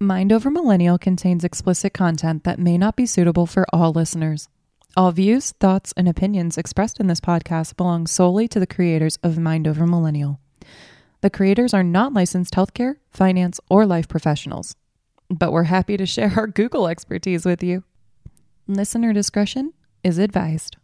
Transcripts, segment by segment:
Mind Over Millennial contains explicit content that may not be suitable for all listeners. All views, thoughts, and opinions expressed in this podcast belong solely to the creators of Mind Over Millennial. The creators are not licensed healthcare, finance, or life professionals, but we're happy to share our Google expertise with you. Listener discretion is advised.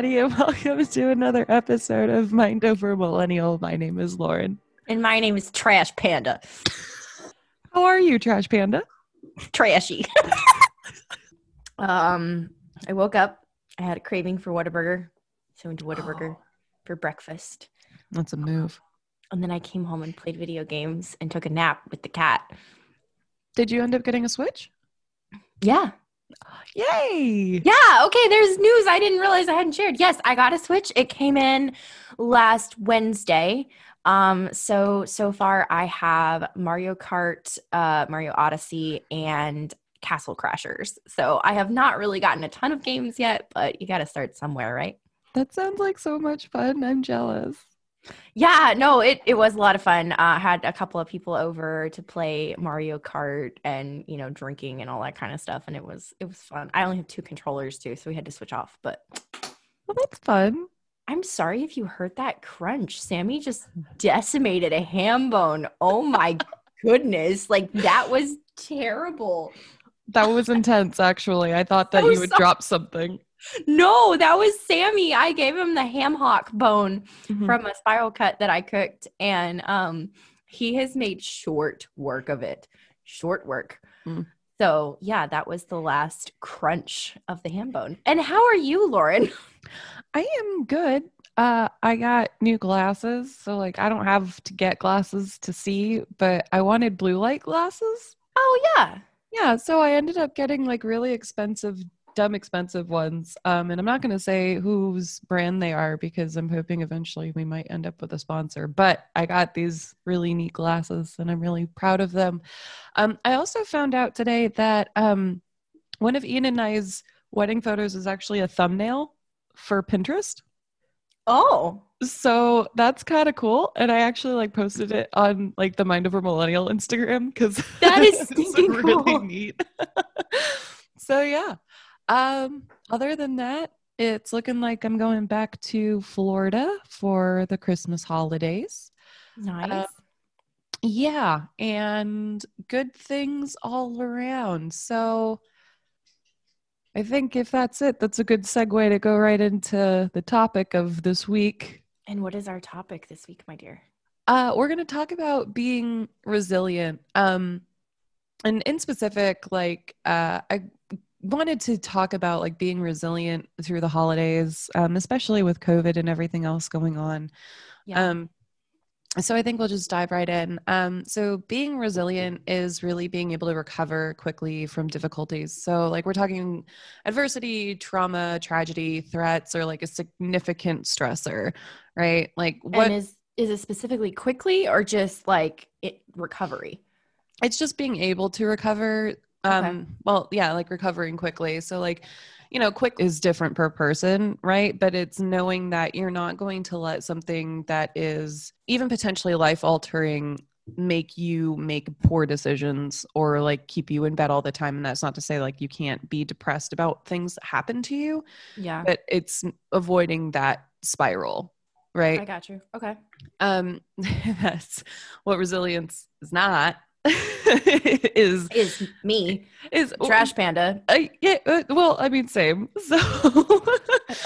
Everybody, and welcome to another episode of Mind Over Millennial. My name is Lauren. And my name is Trash Panda. How are you, Trash Panda? Trashy. um, I woke up. I had a craving for Whataburger. So I went to Whataburger for breakfast. That's a move. And then I came home and played video games and took a nap with the cat. Did you end up getting a Switch? Yeah. Yay! Yeah. Okay. There's news I didn't realize I hadn't shared. Yes, I got a Switch. It came in last Wednesday. Um, so so far I have Mario Kart, uh, Mario Odyssey, and Castle Crashers. So I have not really gotten a ton of games yet, but you got to start somewhere, right? That sounds like so much fun. I'm jealous. Yeah, no, it, it was a lot of fun. Uh, I had a couple of people over to play Mario Kart and you know drinking and all that kind of stuff, and it was it was fun. I only have two controllers too, so we had to switch off. But Well, that's fun. I'm sorry if you heard that crunch. Sammy just decimated a ham bone. Oh my goodness, like that was terrible. That was intense, actually. I thought that you would sorry. drop something. No, that was Sammy. I gave him the ham hock bone Mhm. from a spiral cut that I cooked, and um, he has made short work of it. Short work. Mm. So yeah, that was the last crunch of the ham bone. And how are you, Lauren? I am good. Uh, I got new glasses, so like I don't have to get glasses to see, but I wanted blue light glasses. Oh yeah. Yeah, so I ended up getting like really expensive, dumb expensive ones. Um, and I'm not going to say whose brand they are because I'm hoping eventually we might end up with a sponsor. But I got these really neat glasses and I'm really proud of them. Um, I also found out today that um, one of Ian and I's wedding photos is actually a thumbnail for Pinterest. Oh. So that's kind of cool. And I actually like posted it on like the Mind Over Millennial Instagram because That is it's really cool. neat. so yeah. Um, other than that, it's looking like I'm going back to Florida for the Christmas holidays. Nice. Uh, Yeah, and good things all around. So I think if that's it, that's a good segue to go right into the topic of this week. and what is our topic this week, my dear? Uh, we're going to talk about being resilient. Um, and in specific, like, uh, I wanted to talk about like being resilient through the holidays, um, especially with COVID and everything else going on. Yeah. Um, so I think we'll just dive right in. Um, so being resilient is really being able to recover quickly from difficulties. So like we're talking adversity, trauma, tragedy, threats, or like a significant stressor, right? Like what and is is it specifically quickly or just like it recovery? it's just being able to recover um well yeah like recovering quickly so like you know quick is different per person right but it's knowing that you're not going to let something that is even potentially life altering make you make poor decisions or like keep you in bed all the time and that's not to say like you can't be depressed about things that happen to you Yeah. but it's avoiding that spiral right I got you. Okay. um that's what resilience is not is Is me is trash panda? Uh, yeah, uh, well, I mean, same. So,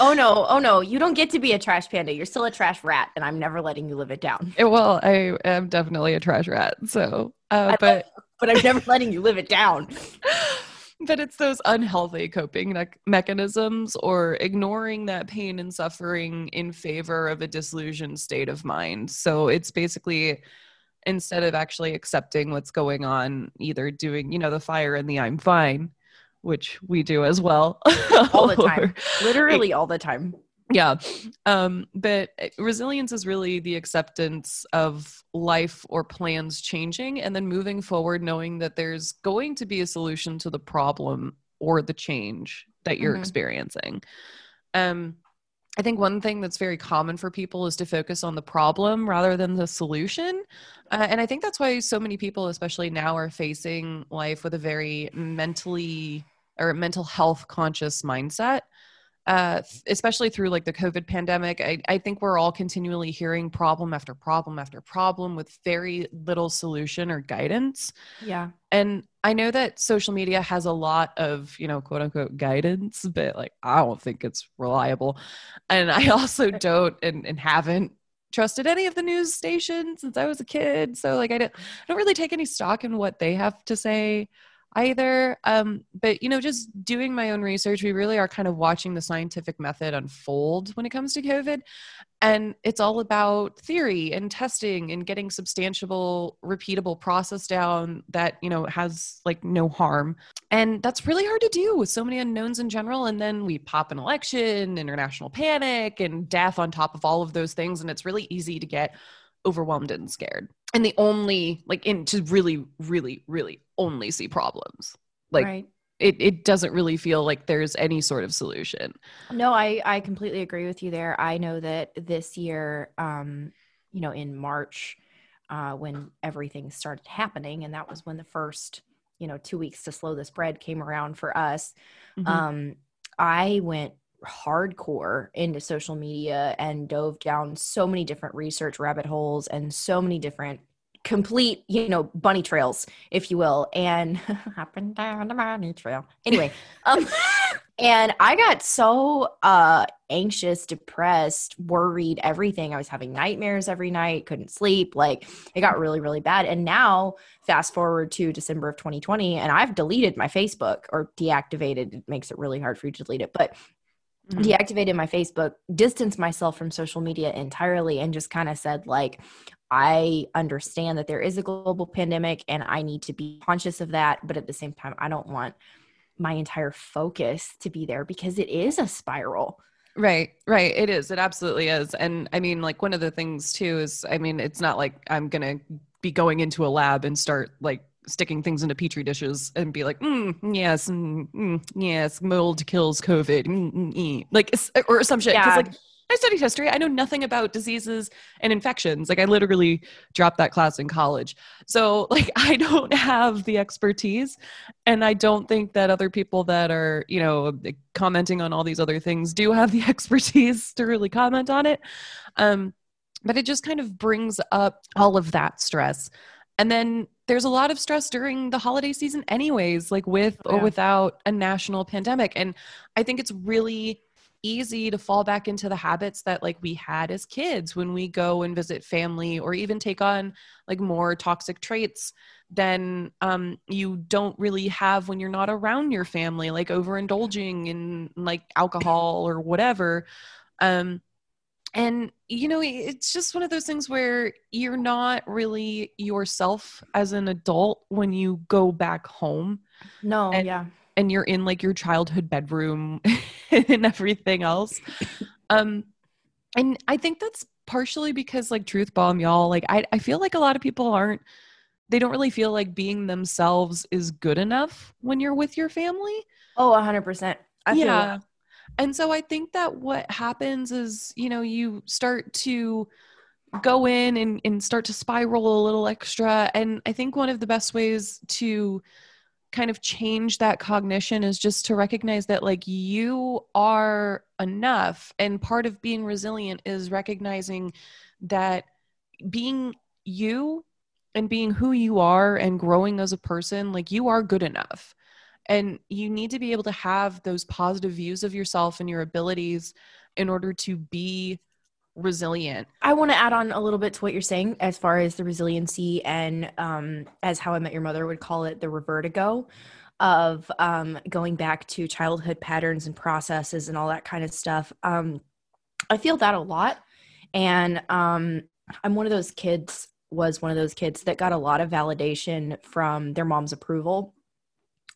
Oh no, oh no, you don't get to be a trash panda. You're still a trash rat, and I'm never letting you live it down. well, I am definitely a trash rat. So, uh, but But I'm never letting you live it down. but it's those unhealthy coping mech- mechanisms or ignoring that pain and suffering in favor of a disillusioned state of mind. So it's basically instead of actually accepting what's going on, either doing, you know, the fire and the I'm fine, which we do as well. All the time. Literally all the time. yeah um but uh, resilience is really the acceptance of life or plans changing and then moving forward knowing that there's going to be a solution to the problem or the change that you're Mhm. experiencing um I think one thing that's very common for people is to focus on the problem rather than the solution. Uh, and I think that's why so many people, especially now, are facing life with a very mentally or mental health conscious mindset uh, especially through like the COVID pandemic, I, I think we're all continually hearing problem after problem after problem with very little solution or guidance. Yeah. And I know that social media has a lot of, you know, quote unquote guidance, but like I don't think it's reliable. And I also don't and, and haven't trusted any of the news stations since I was a kid. So like I don't, I don't really take any stock in what they have to say either. Um, but you know, just doing my own research, we really are kind of watching the scientific method unfold when it comes to COVID. And it's all about theory and testing and getting substantial, repeatable process down that, you know, has like no harm. And that's really hard to do with so many unknowns in general. And then we pop an election, international panic, and death on top of all of those things. And it's really easy to get overwhelmed and scared. And the only, like, in to really, really, really only see problems. Like, right. it, it doesn't really feel like there's any sort of solution. No, I I completely agree with you there. I know that this year, um, you know, in March, uh, when everything started happening, and that was when the first, you know, two weeks to slow the spread came around for us. Mhm. Um, I went hardcore into social media and dove down so many different research rabbit holes and so many different complete, you know, bunny trails, if you will, and and down the bunny trail. Anyway, um, and I got so uh anxious, depressed, worried, everything. I was having nightmares every night, couldn't sleep. Like it got really, really bad. And now, fast forward to December of 2020, and I've deleted my Facebook or deactivated. It makes it really hard for you to delete it, but Mhm. deactivated my Facebook, distanced myself from social media entirely, and just kind of said, like, I understand that there is a global pandemic and I need to be conscious of that. But at the same time, I don't want my entire focus to be there because it is a spiral. Right, right. It is. It absolutely is. And I mean, like, one of the things too is, I mean, it's not like I'm going to be going into a lab and start like sticking things into petri dishes and be like, mm, yes, mm, mm, yes, mold kills COVID, mm, mm, mm," like, or some shit. Because, Yeah. like, I studied history. I know nothing about diseases and infections. Like, I literally dropped that class in college. So, like, I don't have the expertise. And I don't think that other people that are, you know, commenting on all these other things do have the expertise to really comment on it. Um, but it just kind of brings up all of that stress. And then there's a lot of stress during the holiday season, anyways, like with Oh, or without a national pandemic. And I think it's really easy to fall back into the habits that like we had as kids when we go and visit family or even take on like more toxic traits than um, you don't really have when you're not around your family like overindulging in like alcohol or whatever um, and you know it's just one of those things where you're not really yourself as an adult when you go back home No, And- yeah. and you're in like your childhood bedroom and everything else. Um, and I think that's partially because like truth bomb, y'all, like I, I feel like a lot of people aren't, they don't really feel like being themselves is good enough when you're with your family. Oh, 100%. I feel that. And so I think that what happens is, you know, you start to go in and, and start to spiral a little extra. And I think one of the best ways to kind of change that cognition is just to recognize that like you are enough. And part of being resilient is recognizing that being you and being who you are and growing as a person, like you are good enough. And you need to be able to have those positive views of yourself and your abilities in order to be resilient. I want to add on a little bit to what you're saying as far as the resiliency and um, as how I met your mother would call it the revertigo of um, going back to childhood patterns and processes and all that kind of stuff. Um, I feel that a lot. And um, I'm one of those kids, was one of those kids that got a lot of validation from their mom's approval.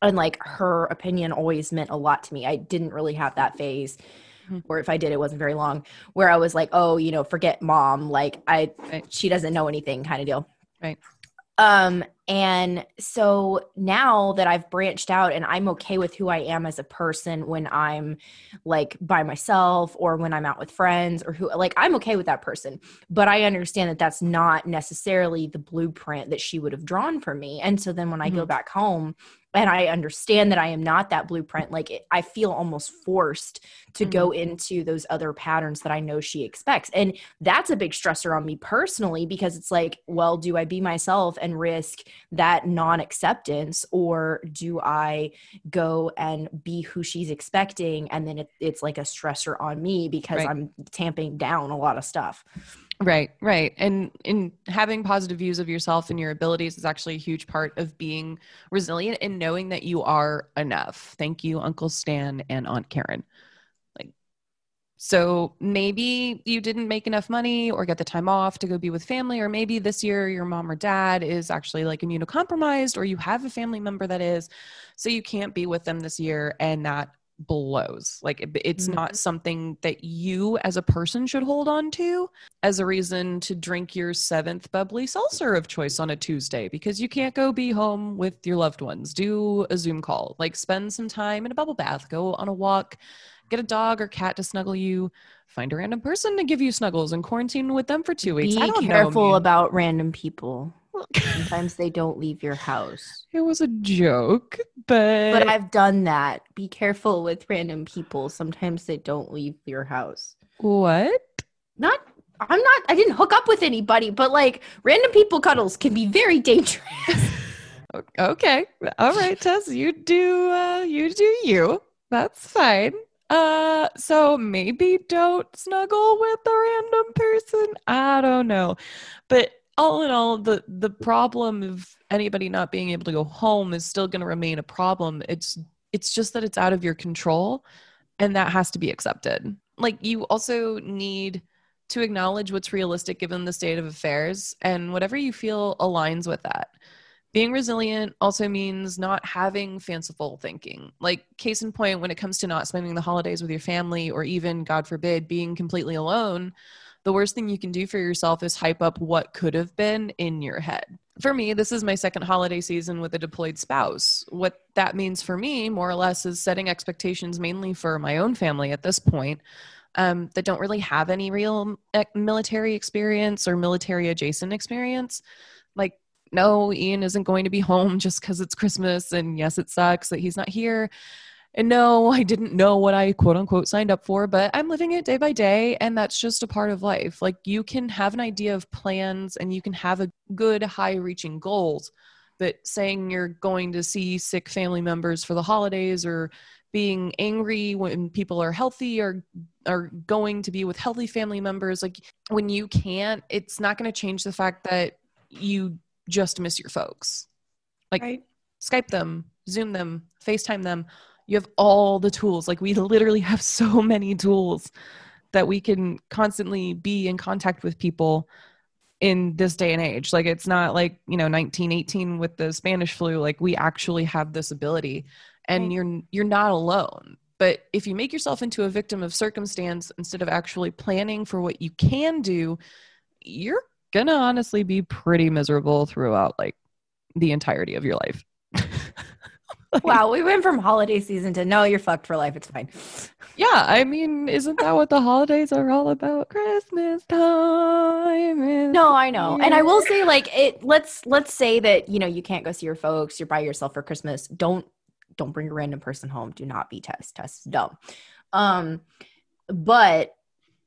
And like her opinion always meant a lot to me. I didn't really have that phase Mhm. or if I did, it wasn't very long, where I was like, oh, you know, forget mom. Like I, Right. she doesn't know anything kind of deal. Right. Um, and so now that I've branched out and I'm okay with who I am as a person when I'm like by myself or when I'm out with friends or who, like, I'm okay with that person. But I understand that that's not necessarily the blueprint that she would have drawn for me. And so then when I go back home, and I understand that I am not that blueprint. Like it, I feel almost forced to mm-hmm. go into those other patterns that I know she expects. And that's a big stressor on me personally because it's like, well, do I be myself and risk that non acceptance or do I go and be who she's expecting? And then it, it's like a stressor on me because Right. I'm tamping down a lot of stuff. Right, right. And in having positive views of yourself and your abilities is actually a huge part of being resilient and knowing that you are enough. Thank you, Uncle Stan and Aunt Karen. Like so maybe you didn't make enough money or get the time off to go be with family, or maybe this year your mom or dad is actually like immunocompromised, or you have a family member that is, so you can't be with them this year, and that blows. Like it, it's not mm-hmm. something that you as a person should hold on to as a reason to drink your seventh bubbly seltzer of choice on a Tuesday because you can't go be home with your loved ones. Do a Zoom call, like spend some time in a bubble bath, go on a walk, get a dog or cat to snuggle you, find a random person to give you snuggles and quarantine with them for two weeks. Be I don't careful know. about random people. Sometimes they don't leave your house. it was a joke, but, But I've done that. Be careful with random people. Sometimes they don't leave your house. what? Not I'm not I didn't hook up with anybody, but like random people cuddles can be very dangerous. O- Okay. All right, Tess, you do uh you do you. That's fine. Uh so maybe don't snuggle with a random person. I don't know. But all in all, the the problem of anybody not being able to go home is still going to remain a problem. It's it's just that it's out of your control and that has to be accepted. Like you also need to acknowledge what's realistic given the state of affairs and whatever you feel aligns with that. Being resilient also means not having fanciful thinking. Like, case in point, when it comes to not spending the holidays with your family, or even, God forbid, being completely alone, the worst thing you can do for yourself is hype up what could have been in your head. For me, this is my second holiday season with a deployed spouse. What that means for me, more or less, is setting expectations mainly for my own family at this point um, that don't really have any real eh, military experience or military adjacent experience. Like, no, Ian isn't going to be home just because it's Christmas. And yes, it sucks that he's not here. And no, I didn't know what I quote unquote signed up for, but I'm living it day by day. And that's just a part of life. Like, you can have an idea of plans and you can have a good, high reaching goals. But saying you're going to see sick family members for the holidays or being angry when people are healthy or are going to be with healthy family members like when you can't it's not going to change the fact that you just miss your folks like Right. skype them zoom them facetime them you have all the tools. Like we literally have so many tools that we can constantly be in contact with people in this day and age. Like it's not like you know 1918 with the spanish flu like we actually have this ability. And Right. you're you're not alone. But if you make yourself into a victim of circumstance instead of actually planning for what you can do you're gonna honestly be pretty miserable throughout like the entirety of your life wow, we went from holiday season to no, you're fucked for life. It's fine. yeah i mean isn't that what the holidays are all about christmas time No, I know. And I will say like it let's let's say that, you know, you can't go see your folks, you're by yourself for Christmas. Don't don't bring a random person home. Do not be Tess. Tess dumb. Um but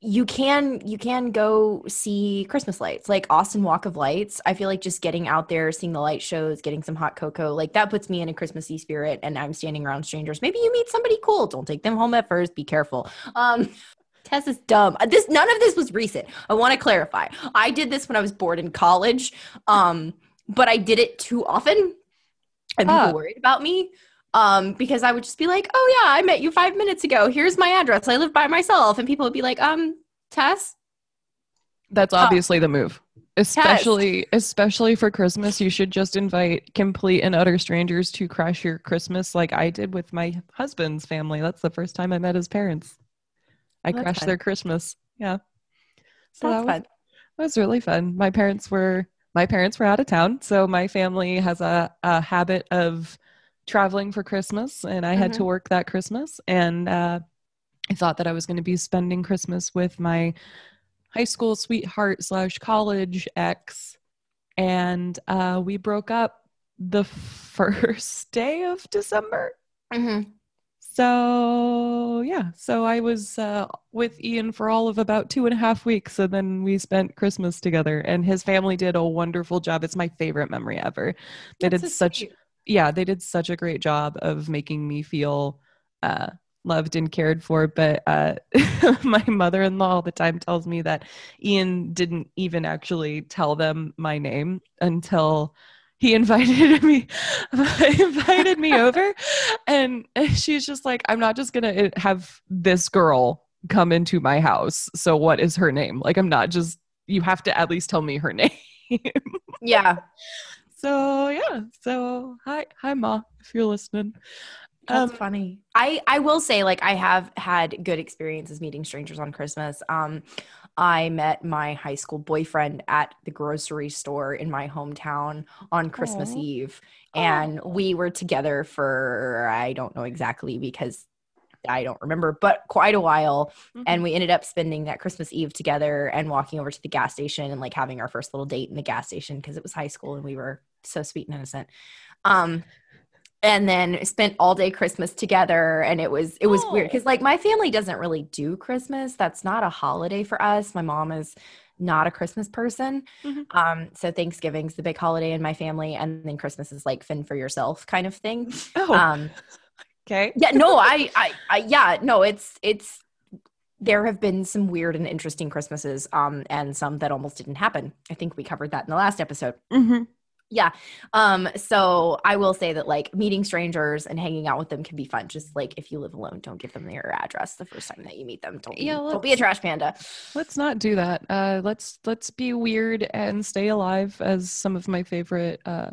you can you can go see Christmas lights, like Austin Walk of Lights. I feel like just getting out there, seeing the light shows, getting some hot cocoa, like that puts me in a Christmassy spirit. And I'm standing around strangers. Maybe you meet somebody cool. Don't take them home at first. Be careful. Um, Tess is dumb. Uh, This none of this was recent. I want to clarify. I did this when I was bored in college, um, but I did it too often, and people Ah. worried about me um, because I would just be like, "Oh yeah, I met you five minutes ago. Here's my address. I live by myself," and people would be like, "Um, Tess, That's Oh. obviously the move. Especially especially for Christmas, you should just invite complete and utter strangers to crash your Christmas like I did with my husband's family. That's the first time I met his parents. I that's crashed fun. their Christmas. Yeah. So that's that was, fun." that was really fun. My parents were my parents were out of town, so my family has a, a habit of traveling for Christmas, and I had to work that Christmas. And uh, I thought that I was going to be spending Christmas with my high school sweetheart slash college ex, and uh, we broke up the first day of December. Mhm. So yeah, so I was uh, with Ian for all of about two and a half weeks, and then we spent Christmas together. And his family did a wonderful job. It's my favorite memory ever. They That's did so such sweet. Yeah, they did such a great job of making me feel uh, loved and cared for. But uh, my mother in law all the time tells me that Ian didn't even actually tell them my name until he invited me invited me over. And she's just like i'm not just gonna have this girl come into my house. So what is her name? Like i'm not just you have to at least tell me her name. Yeah, so yeah so hi hi ma if you're listening That's Um, funny. I I will say like I have had good experiences meeting strangers on Christmas. Um I met my high school boyfriend at the grocery store in my hometown on Christmas Aw. Eve and we were together for I don't know exactly because I don't remember, but quite a while. And we ended up spending that Christmas Eve together and walking over to the gas station and like having our first little date in the gas station because it was high school and we were so sweet and innocent. Um, and then spent all day Christmas together, and it was it was weird Oh. because like my family doesn't really do Christmas. That's not a holiday for us. My mom is not a Christmas person. Mhm. Um, so Thanksgiving's the big holiday in my family, and then Christmas is like fin for yourself kind of thing. oh Um, okay yeah no I, I i yeah no it's it's there have been some weird and interesting christmases um and some that almost didn't happen i think we covered that in the last episode Mhm. um so i will say that like meeting strangers and hanging out with them can be fun. Just like if you live alone don't give them your address the first time that you meet them. Don't be, Yeah, don't be a trash panda. let's not do that. Uh let's let's be weird and stay alive as some of my favorite uh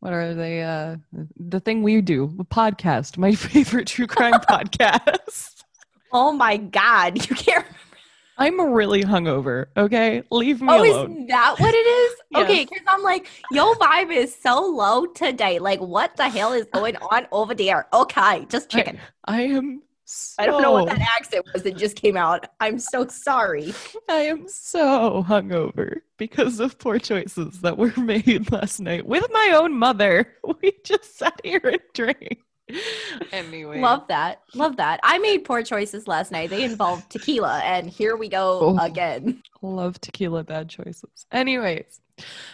what are they uh the thing we do The podcast my favorite true crime podcast. Oh my god. You can't i'm really hungover okay leave me Oh, alone is that what it is? Yes. Okay, because I'm like, your vibe is so low today. Like, what the hell is going on over there? Okay, just chicken. i am so, I don't know what that accent was that just came out. I'm so sorry. i am so hungover because of poor choices that were made last night with my own mother we just sat here and drank anyway Love that. Love that. I made poor choices last night. They involved tequila, and here we go Oh. again. love tequila bad choices anyways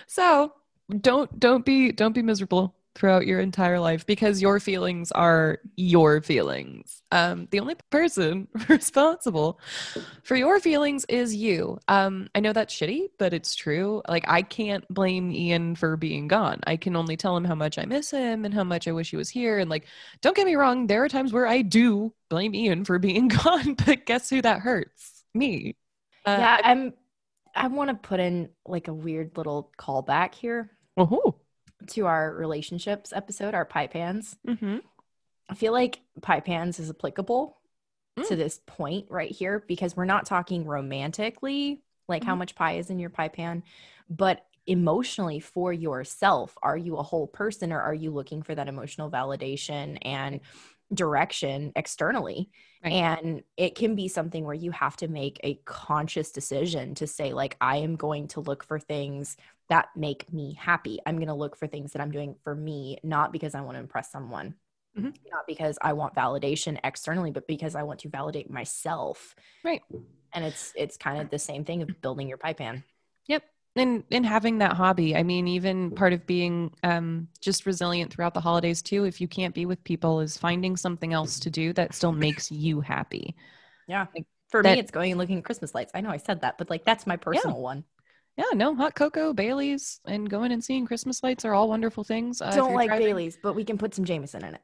so don't don't be don't be miserable throughout your entire life because your feelings are your feelings. Um the only person responsible for your feelings is you. Um i know that's shitty but it's true. Like i can't blame ian for being gone. I can only tell him how much i miss him and how much i wish he was here. And like don't get me wrong there are times where i do blame ian for being gone but guess who that hurts? Me. Uh, yeah, I'm. I want to put in like a weird little callback here. Oh, to our relationships episode, our pie pans. mm-hmm. I feel like pie pans is applicable to Mm. this point right here because we're not talking romantically, like how Mhm. much pie is in your pie pan, but emotionally for yourself. Are you a whole person or are you looking for that emotional validation and direction externally? Right. And it can be something where you have to make a conscious decision to say, like, I am going to look for things that make me happy. I'm going to look for things that I'm doing for me, not because I want to impress someone. Mhm. not because I want validation externally, but because I want to validate myself. Right. And it's it's kind of the same thing of building your pipeline. Yep and and having that hobby i mean even part of being um just resilient throughout the holidays too if you can't be with people is finding something else to do that still makes you happy Yeah. Like, For that- me, it's going and looking at Christmas lights. I know I said that, but like that's my personal one. Yeah no hot cocoa baileys and going and seeing christmas lights are all wonderful things uh, Don't like driving- Bailey's, but we can put some Jameson in it.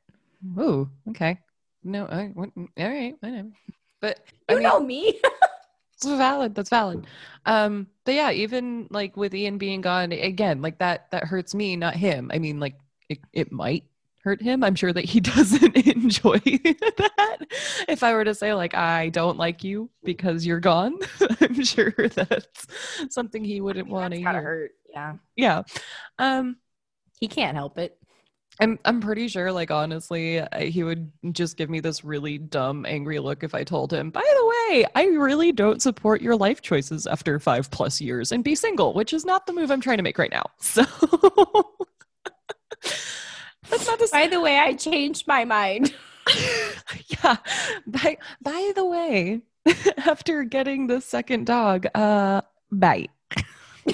Ooh, okay no I, all right whatever but I You mean, know me. That's valid. That's valid. Um, but yeah, even like with Ian being gone again, like that that hurts me, not him. I mean, like it, it might hurt him. I'm sure that he doesn't enjoy that. If I were to say like I don't like you because you're gone, I'm sure that's something he wouldn't want to hear. hurt. Yeah. Yeah. Um, He can't help it. I'm I'm pretty sure, like honestly, he would just give me this really dumb, angry look if I told him. By the way, I really don't support your life choices after five plus years and be single, which is not the move I'm trying to make right now. So that's not the By the way, I changed my mind. yeah. By by the way, after getting the second dog, uh, bye.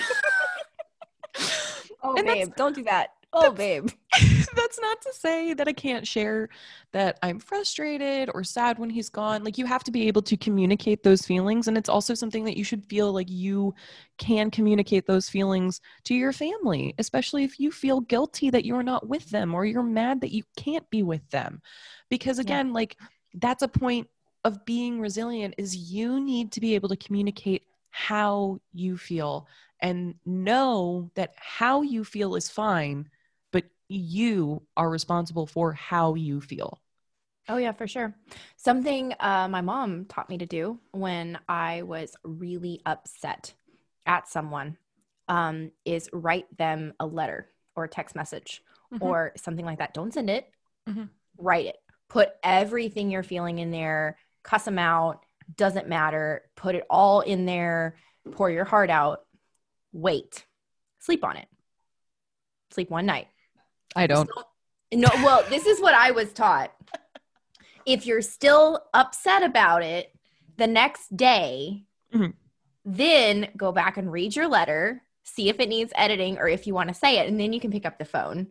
Oh, And babe, don't do that. Oh, babe. that's not to say that I can't share that I'm frustrated or sad when he's gone. Like, you have to be able to communicate those feelings. And it's also something that you should feel like you can communicate those feelings to your family, especially if you feel guilty that you're not with them or you're mad that you can't be with them. Because, Yeah. again, like, that's a point of being resilient is you need to be able to communicate how you feel and know that how you feel is fine you are responsible for how you feel. Oh yeah, for sure. Something uh, my mom taught me to do when I was really upset at someone um, is write them a letter or a text message Mhm. or something like that. Don't send it. Mhm. Write it. Put everything you're feeling in there. Cuss them out. Doesn't matter. Put it all in there. Pour your heart out. Wait. Sleep on it. Sleep one night. I don't. No, well, this is what I was taught. If you're still upset about it the next day, Mhm. then go back and read your letter, see if it needs editing or if you want to say it, and then you can pick up the phone.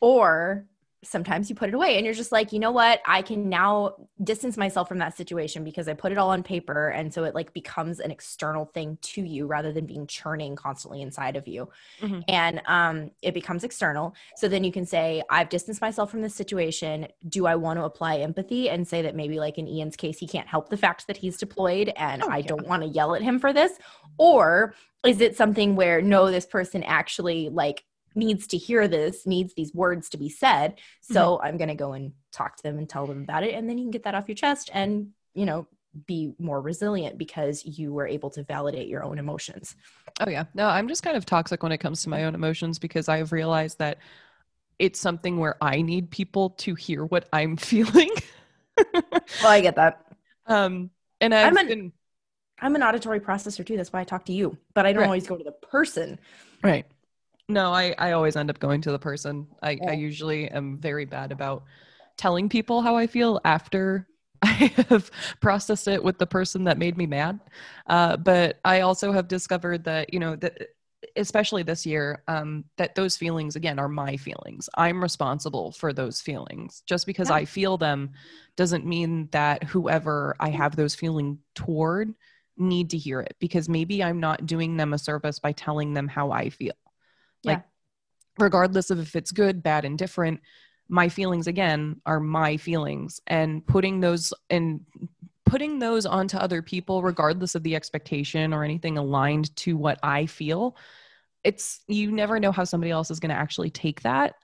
Or sometimes you put it away and you're just like, you know what? I can now distance myself from that situation because I put it all on paper. And so it like becomes an external thing to you rather than being churning constantly inside of you. Mhm. And um, it becomes external. So then you can say, I've distanced myself from this situation. Do I want to apply empathy and say that maybe, like in Ian's case, he can't help the fact that he's deployed and Oh, I yeah. don't want to yell at him for this? Or is it something where no, this person actually like needs to hear this, needs these words to be said. So Mm-hmm. I'm going to go and talk to them and tell them about it. And then you can get that off your chest and, you know, be more resilient because you were able to validate your own emotions. Oh yeah. No, I'm just kind of toxic when it comes to my own emotions because I've realized that it's something where I need people to hear what I'm feeling. Well, I get that. um and I've I'm an- been I'm an auditory processor too. That's why I talk to you, but I don't Right. always go to the person. Right. No, I, I always end up going to the person. I, Yeah. I usually am very bad about telling people how I feel after I have processed it with the person that made me mad. Uh, but I also have discovered that, you know, that especially this year, um, that those feelings, again, are my feelings. I'm responsible for those feelings. Just because Yeah. I feel them doesn't mean that whoever I have those feeling toward need to hear it because maybe I'm not doing them a service by telling them how I feel. Like, regardless of if it's good, bad, and different, my feelings again are my feelings, and putting those and putting those onto other people, regardless of the expectation or anything aligned to what I feel, it's you never know how somebody else is going to actually take that.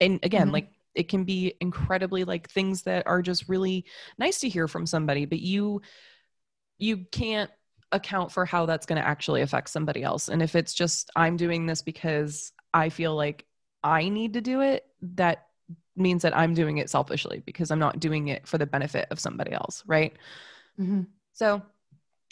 And again, Mhm. like it can be incredibly like things that are just really nice to hear from somebody, but you you can't account for how that's going to actually affect somebody else. And if it's just I'm doing this because I feel like I need to do it, that means that I'm doing it selfishly because I'm not doing it for the benefit of somebody else, right? Mm-hmm. So,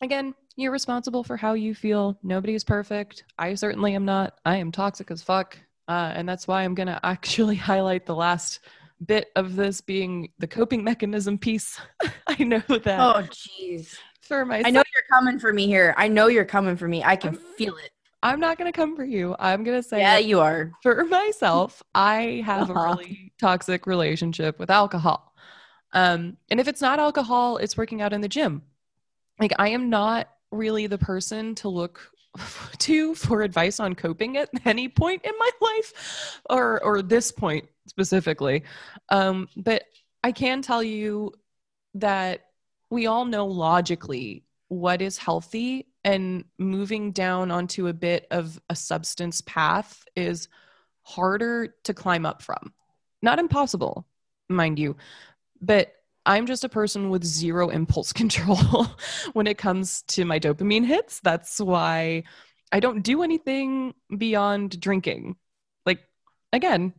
again, you're responsible for how you feel. Nobody is perfect. I certainly am not. I am toxic as fuck. Uh, and that's why I'm going to actually highlight the last bit of this being the coping mechanism piece. I know that Oh, jeez. For myself, I know you're coming for me here. I know you're coming for me. I can feel it. I'm not going to come for you. I'm going to say Yeah, you are. for myself, I have Uh-huh. a really toxic relationship with alcohol. Um, and if it's not alcohol, it's working out in the gym. Like I am not really the person to look to for advice on coping at any point in my life or or this point specifically. Um, but I can tell you that we all know logically what is healthy and moving down onto a bit of a substance path is harder to climb up from. Not impossible, mind you, but I'm just a person with zero impulse control when it comes to my dopamine hits. That's why I don't do anything beyond drinking. Like, again,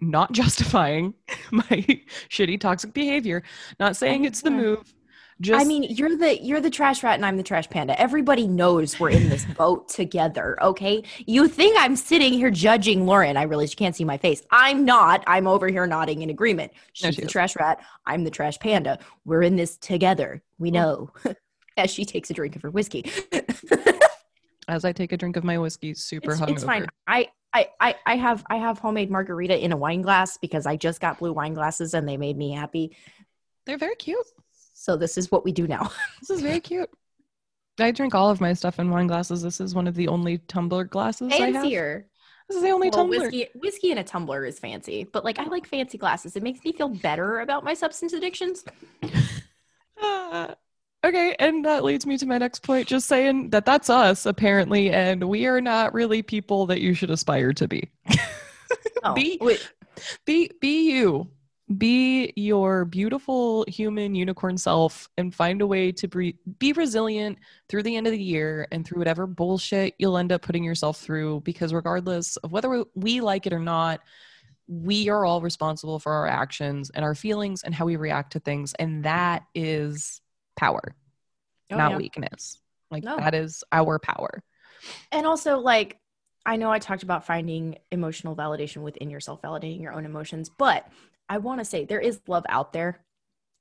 not justifying my shitty toxic behavior, not saying it's the move. Just I mean, you're the you're the trash rat and I'm the trash panda. Everybody knows we're in this boat together, okay? You think I'm sitting here judging Lauren. I realize you can't see my face. I'm not. I'm over here nodding in agreement. No, She's she the is. trash rat. I'm the trash panda. We're in this together. We know. As she takes a drink of her whiskey. as I take a drink of my whiskey, super it's, hungover. it's fine. I, I I I have I have homemade margarita in a wine glass because I just got blue wine glasses and they made me happy. They're very cute. So this is what we do now. This is very cute. I drink all of my stuff in wine glasses. This is one of the only tumbler glasses I have. Fancier. This is the only Well, tumbler. whiskey whiskey in a tumbler is fancy, but like I like fancy glasses. It makes me feel better about my substance addictions. Ah. okay, and that leads me to my next point. Just saying that that's us apparently, and we are not really people that you should aspire to be. Oh, Be- wait, Be be you. Be your beautiful human unicorn self and find a way to be, be resilient through the end of the year and through whatever bullshit you'll end up putting yourself through. Because regardless of whether we like it or not, we are all responsible for our actions and our feelings and how we react to things. And that is power, oh, not yeah. weakness. Like No. that is our power. And also, like, I know I talked about finding emotional validation within yourself, validating your own emotions, but I want to say there is love out there,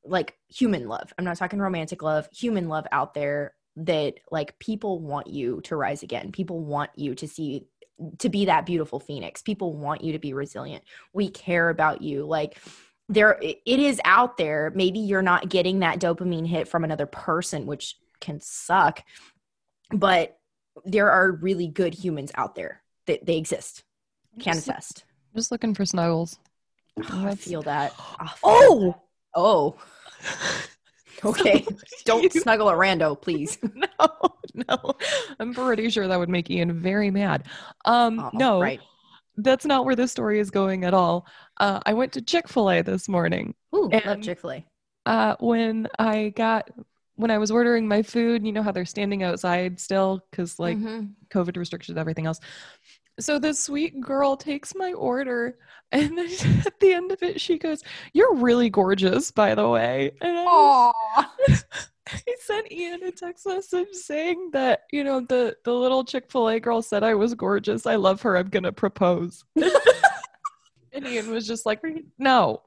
like human love. I'm not talking romantic love, human love out there that, like, people want you to rise again. People want you to see, to be that beautiful phoenix. People want you to be resilient. We care about you. Like, there, it is out there. Maybe you're not getting that dopamine hit from another person, which can suck, but there are really good humans out there that they exist. Just, attest. just looking for snuggles. Oh, I feel that. I feel Oh! that. oh. Okay. Don't snuggle a rando, please. no, no. I'm pretty sure that would make Ian very mad. Um, Oh, no, Right. that's not where this story is going at all. Uh, I went to Chick Fil A this morning. Ooh, love Chick Fil A. Uh, when I got when I was ordering my food, you know how they're standing outside still because like Mhm. COVID restrictions, everything else. So the sweet girl takes my order, and then at the end of it, she goes, "You're really gorgeous, by the way." And I was- I sent Ian a text message saying that, you know, the, the little Chick fil A girl said I was gorgeous. I love her. I'm going to propose. and Ian was just like, no.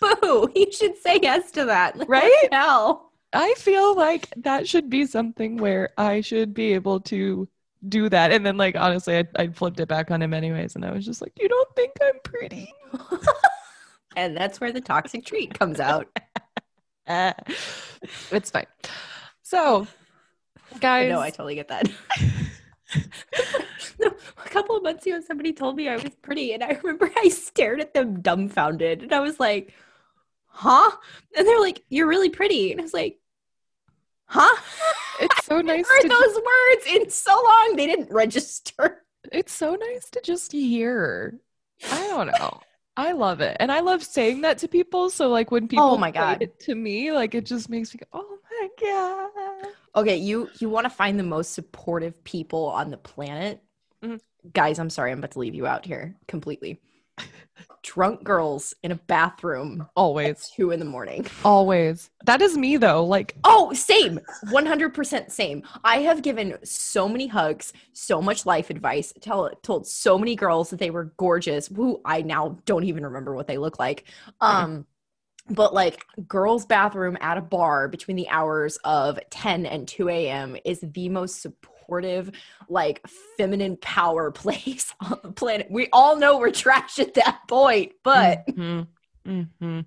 Boo. You should say yes to that. Like, Right? hell? I feel like that should be something where I should be able to do that. And then, like, honestly, I, I flipped it back on him anyways. And I was just like, you don't think I'm pretty? and that's where the toxic treat comes out. Eh. it's fine. So, guys. know, I totally get that. No, a couple of months ago, somebody told me I was pretty, and I remember I stared at them dumbfounded, and I was like, "Huh?" And they're like, "You're really pretty," and I was like, "Huh?" it's so I nice heard to those words in so long they didn't register. it's so nice to just hear. I don't know. I love it. And I love saying that to people. So like when people Oh my say God. it to me, like it just makes me go, Oh my God. Okay, you you want to find the most supportive people on the planet, Mhm. guys? I'm sorry, I'm about to leave you out here completely. Drunk girls in a bathroom at Always. two in the morning. Always. That is me though. Like, Oh, same. 100% same. I have given so many hugs, so much life advice, tell, told so many girls that they were gorgeous, who I now don't even remember what they look like. Um, but like girls' bathroom at a bar between the hours of 10 and 2 a.m. is the most supportive, like feminine power place on the planet. We all know we're trash at that point, but Mhm. Mhm.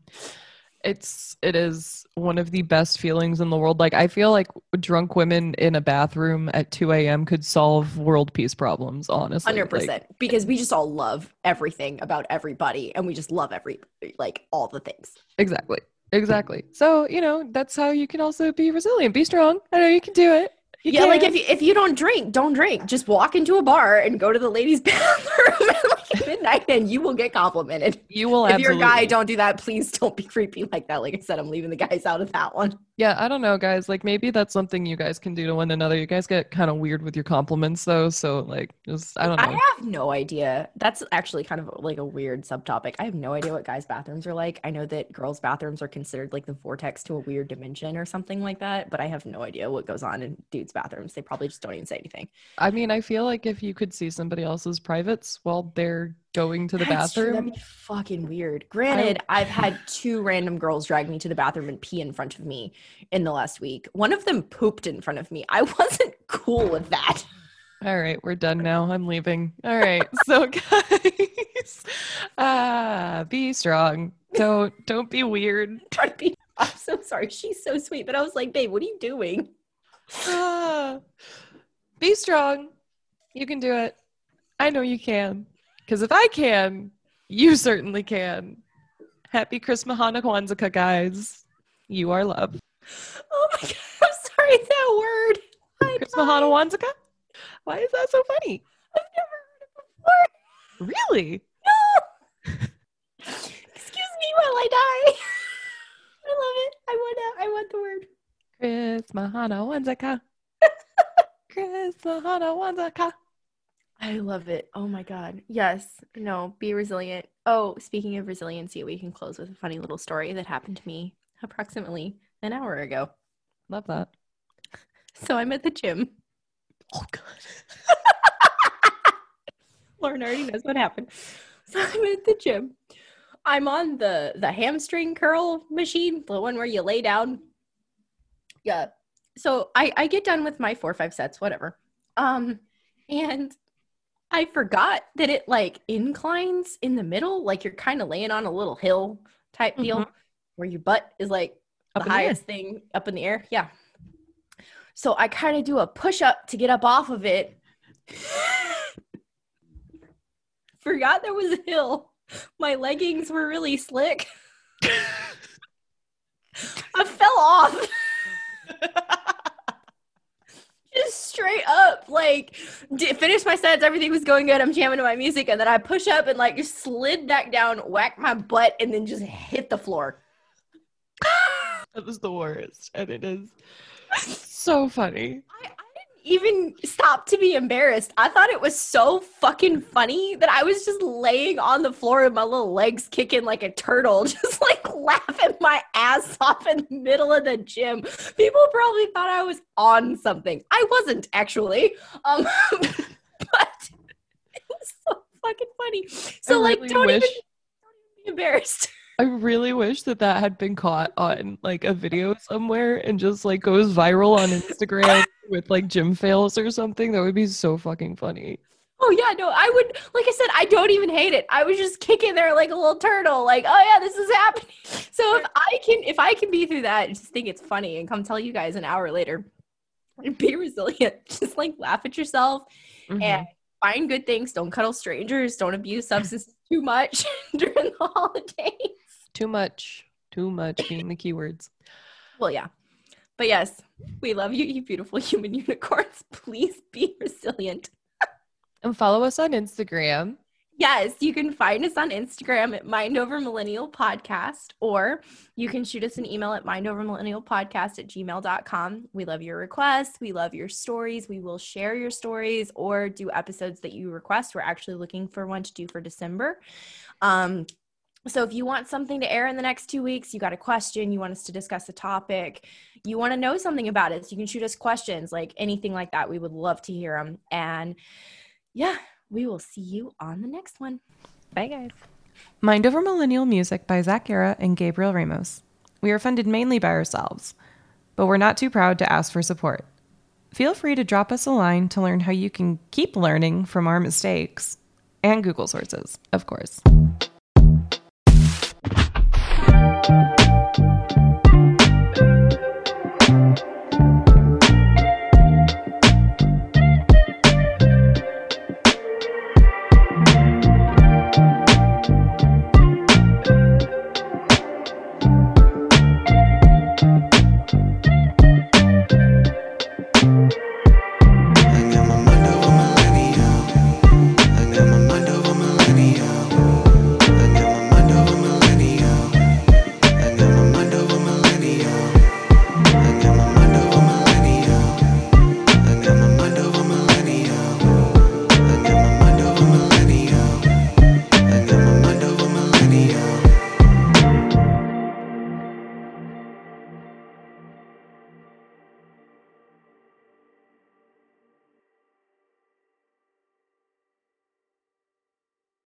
it's it is one of the best feelings in the world. Like I feel like drunk women in a bathroom at 2 a.m. could solve world peace problems, honestly. Hundred Like, percent, because we just all love everything about everybody, and we just love every like all the things. exactly. Exactly. So, you know, that's how you can also be resilient. Be strong. I know you can do it. You yeah, like if you if you don't drink, don't drink. Just walk into a bar and go to the ladies' bathroom at like midnight, and you will get complimented. you will If you're a guy, don't do that. Please don't be creepy like that. Like I said, I'm leaving the guys out of that one. Yeah, I don't know, guys. Like maybe that's something you guys can do to one another. You guys get kind of weird with your compliments though, so like just I don't know. I have no idea. That's actually kind of like a weird subtopic. I have no idea what guys' bathrooms are like. I know that girls' bathrooms are considered like the vortex to a weird dimension or something like that, but I have no idea what goes on in dudes' bathrooms. They probably just don't even say anything. I mean, I feel like if you could see somebody else's privates while they're going to the That's true. bathroom, That'd be fucking weird. Granted, I've had two random girls drag me to the bathroom and pee in front of me in the last week. One of them pooped in front of me. I wasn't cool with that. all right, we're done now. I'm leaving. All right, so guys, ah, be strong. Don't don't be weird. Be- I'm so sorry. She's so sweet, but I was like, babe, what are you doing? Ah, be strong. You can do it. I know you can. Because if I can, you certainly can. Happy Christmas Hanukkah guys. You are loved. Oh my god, I'm sorry that word. Christmas. Hanukkah? Why is that so funny? I've never heard it before. Really? No. Excuse me while I die. I love it. I want to, I want the word. Christmas Hanukkah. Christmas Hanukkah. I love it. Oh my god. Yes. No, be resilient. Oh, speaking of resiliency, we can close with a funny little story that happened to me approximately an hour ago. Love that. So I'm at the gym. Oh, God. Lauren already knows what happened. So I'm at the gym. I'm on the the hamstring curl machine, the one where you lay down. Yeah. So I I get done with my four or five sets, whatever. Um, and I forgot that it like inclines in the middle, like you're kind of laying on a little hill type deal, Mhm. where your butt is like Up the in the highest thing up in the air. Yeah. So I kind of do a push up to get up off of it. Forgot there was a hill. My leggings were really slick. I fell off. Just straight up, like d- finished my sets. Everything was going good. I'm jamming to my music, and then I push up and like just slid back down, whacked my butt, and then just hit the floor. That was the worst. And it is so funny. I, even stop to be embarrassed. I thought it was so fucking funny that I was just laying on the floor with my little legs kicking like a turtle, just like laughing my ass off in the middle of the gym. People probably thought I was on something. I wasn't actually. Um, but it was so fucking funny. So like, don't wish- even, don't even be embarrassed. I really wish that that had been caught on like a video somewhere and just like goes viral on Instagram with like gym fails or something. That would be so fucking funny. Oh yeah, no, I would like I said, I don't even hate it. I was just kicking there like a little turtle, like, oh yeah, this is happening. So if I can if I can be through that, just think it's funny and come tell you guys an hour later. Be resilient. Just like laugh at yourself Mhm. and find good things. Don't cuddle strangers. Don't abuse substances too much during the holidays. Too much. Too much being the keywords. Well, yeah. But yes, we love you, you beautiful human unicorns. Please be resilient. And follow us on Instagram. Yes, you can find us on Instagram at Mind Over Millennial Podcast, or you can shoot us an email at mindovermillennialpodcast at gmail.com. We love your requests. We love your stories. We will share your stories or do episodes that you request. We're actually looking for one to do for December. Um, so if you want something to air in the next two weeks, you got a question, you want us to discuss a topic, you want to know something about it, so you can shoot us questions, like anything like that. We would love to hear them. And yeah, we will see you on the next one. Bye, guys. Mind Over Millennial music by Zach Guerra and Gabriel Ramos. We are funded mainly by ourselves, but we're not too proud to ask for support. Feel free to drop us a line to learn how you can keep learning from our mistakes and Google sources, of course.